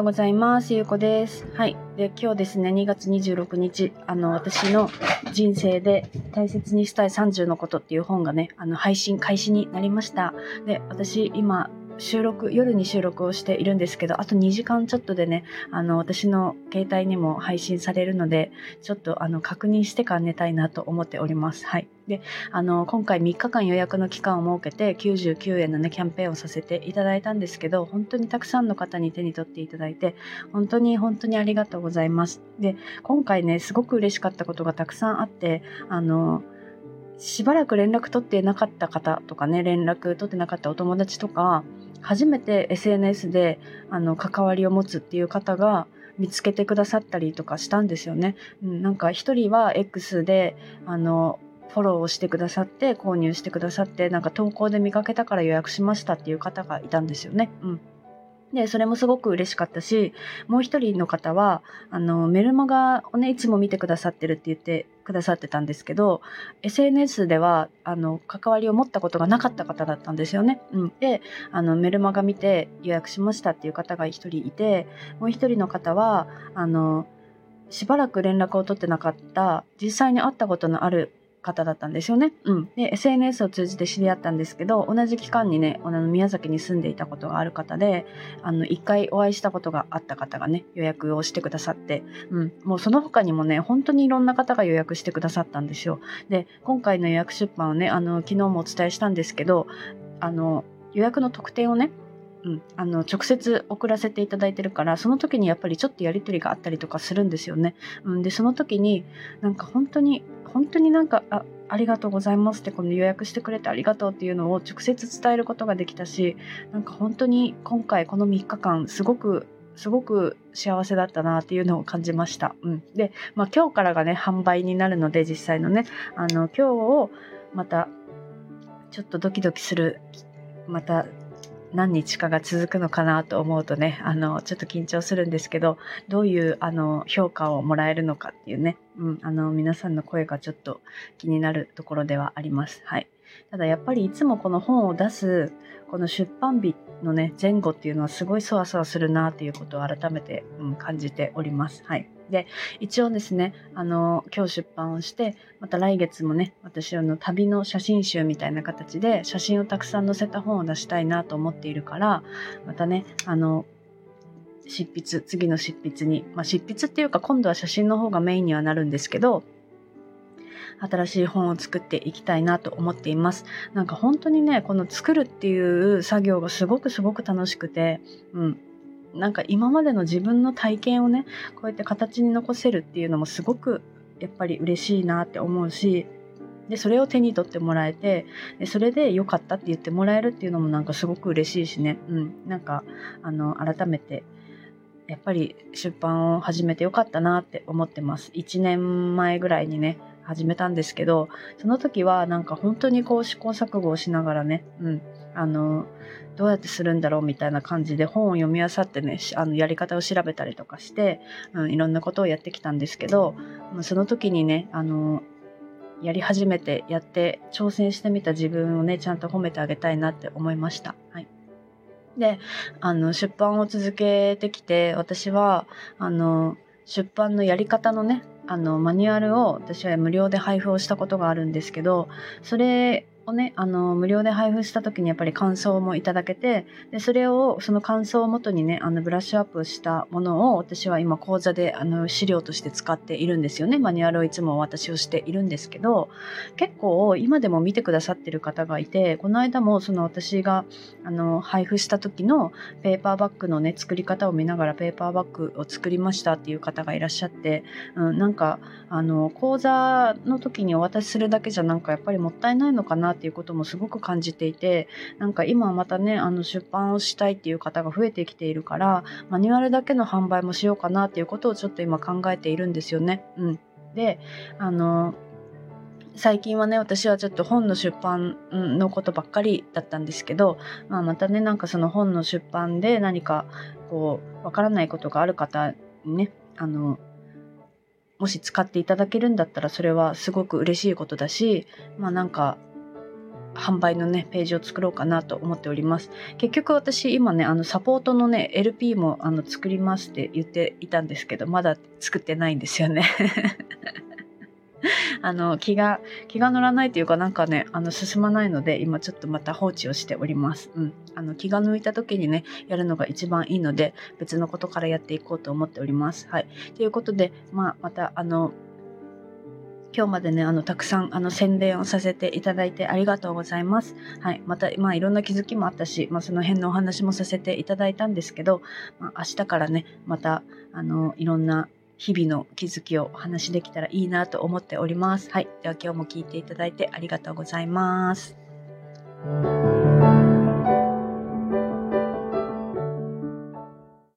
ようございます。ゆうこです。はい。で、今日ですね、2月26日、あの、私の人生で大切にしたい30のことっていう本がね、あの、配信開始になりました。で、私、今、収録、夜に収録をしているんですけど、あと2時間ちょっとでね、あの、私の携帯にも配信されるので、ちょっとあの、確認してから寝たいなと思っております。はい。で、あの、今回3日間予約の期間を設けて、99円のね、キャンペーンをさせていただいたんですけど、本当にたくさんの方に手に取っていただいて、本当に本当にありがとうございます。で、今回ね、すごく嬉しかったことがたくさんあって、あの、しばらく連絡取ってなかった方とかね、連絡取ってなかったお友達とか、初めて SNS であの関わりを持つっていう方が見つけてくださったりとかしたんですよね。うん、なんか一人は X であのフォローをしてくださって購入してくださってなんか投稿で見かけたから予約しましたっていう方がいたんですよね。うん、で、それもすごく嬉しかったし、もう一人の方は、あの、メルマガをね、いつも見てくださってるって言ってくださってたんですけど、SNS では、あの、関わりを持ったことがなかった方だったんですよね。うん。で、あの、メルマガ見て予約しましたっていう方が一人いて、もう一人の方は、あの、しばらく連絡を取ってなかった、実際に会ったことのある方だったんですよね。うん。で、SNS を通じて知り合ったんですけど、同じ期間にね、あの宮崎に住んでいたことがある方で、あの、一回お会いしたことがあった方がね、予約をしてくださって、うん。もうその他にもね、本当にいろんな方が予約してくださったんですよ。で、今回の予約出版をね、あの、昨日もお伝えしたんですけど、あの、予約の特典をね、うん、あの直接送らせていただいてるからその時にやっぱりちょっとやり取りがあったりとかするんですよね。うん、でその時になんか本当に本当になんかあありがとうございますってこの予約してくれてありがとうっていうのを直接伝えることができたしなんか本当に今回この3日間すごくすごく幸せだったなっていうのを感じました。うん、で、まあ、今日からがね販売になるので実際のねあの今日をまたちょっとドキドキするまた何日かが続くのかなと思うとね、あの、ちょっと緊張するんですけど、どういう、あの、評価をもらえるのかっていうね、うん、あの、皆さんの声がちょっと気になるところではあります。はい。ただやっぱりいつもこの本を出す、この出版日のね、前後っていうのはすごいそわそわするなっていうことを改めて、うん、感じております。はい。で、一応ですね、あの、今日出版をして、また来月もね、私の旅の写真集みたいな形で写真をたくさん載せた本を出したいなと思っているから、またね、あの、執筆、次の執筆に、まあ、執筆っていうか今度は写真の方がメインにはなるんですけど、新しい本を作っていきたいなと思っています。なんか本当にね、この作るっていう作業がすごくすごく楽しくて、うん。なんか今までの自分の体験をねこうやって形に残せるっていうのもすごくやっぱり嬉しいなって思うしでそれを手に取ってもらえてでそれで良かったって言ってもらえるっていうのもなんかすごく嬉しいしね、うん、なんかあの改めてやっぱり出版を始めてよかったなって思ってます1年前ぐらいにね始めたんですけどその時はなんか本当にこう試行錯誤をしながらね、うん、あのどうやってするんだろうみたいな感じで本を読み漁ってねあのやり方を調べたりとかして、うん、いろんなことをやってきたんですけどその時にねあのやり始めてやって挑戦してみた自分をねちゃんと褒めてあげたいなって思いました。はいであの出版を続けてきて私はあの出版のやり方のねあのマニュアルを私は無料で配布をしたことがあるんですけどそれをね、あの、無料で配布した時にやっぱり感想もいただけて、で、それを、その感想をもとにね、あの、ブラッシュアップしたものを私は今講座で、あの、資料として使っているんですよね。マニュアルをいつもお渡しをしているんですけど、結構今でも見てくださってる方がいて、この間もその私が、あの、配布した時のペーパーバッグのね、作り方を見ながらペーパーバッグを作りましたっていう方がいらっしゃって、うん、なんか、あの、講座の時にお渡しするだけじゃなんかやっぱりもったいないのかなってっていうこともすごく感じていてなんか今またねあの出版をしたいっていう方が増えてきているからマニュアルだけの販売もしようかなっていうことをちょっと今考えているんですよね。うん、であの最近はね私はちょっと本の出版のことばっかりだったんですけど、まあ、またねなんかその本の出版で何かこうわからないことがある方にねあのもし使っていただけるんだったらそれはすごく嬉しいことだしまあなんか販売のね、ページを作ろうかなと思っております。結局私今ね、あのサポートのね、LP もあの作りますって言っていたんですけど、まだ作ってないんですよね。あの、気が、気が乗らないというかなんかね、あの、進まないので、今ちょっとまた放置をしております。うん。あの、気が抜いた時にね、やるのが一番いいので、別のことからやっていこうと思っております。はい。ということで、まあ、また、あの、今日までね、あの、たくさん、あの、宣伝をさせていただいてありがとうございます。はい。また、まあ、いろんな気づきもあったし、まあ、その辺のお話もさせていただいたんですけど、まあ、明日からね、また、あの、いろんな日々の気づきをお話しできたらいいなと思っております。はい。では今日も聞いていただいてありがとうございます。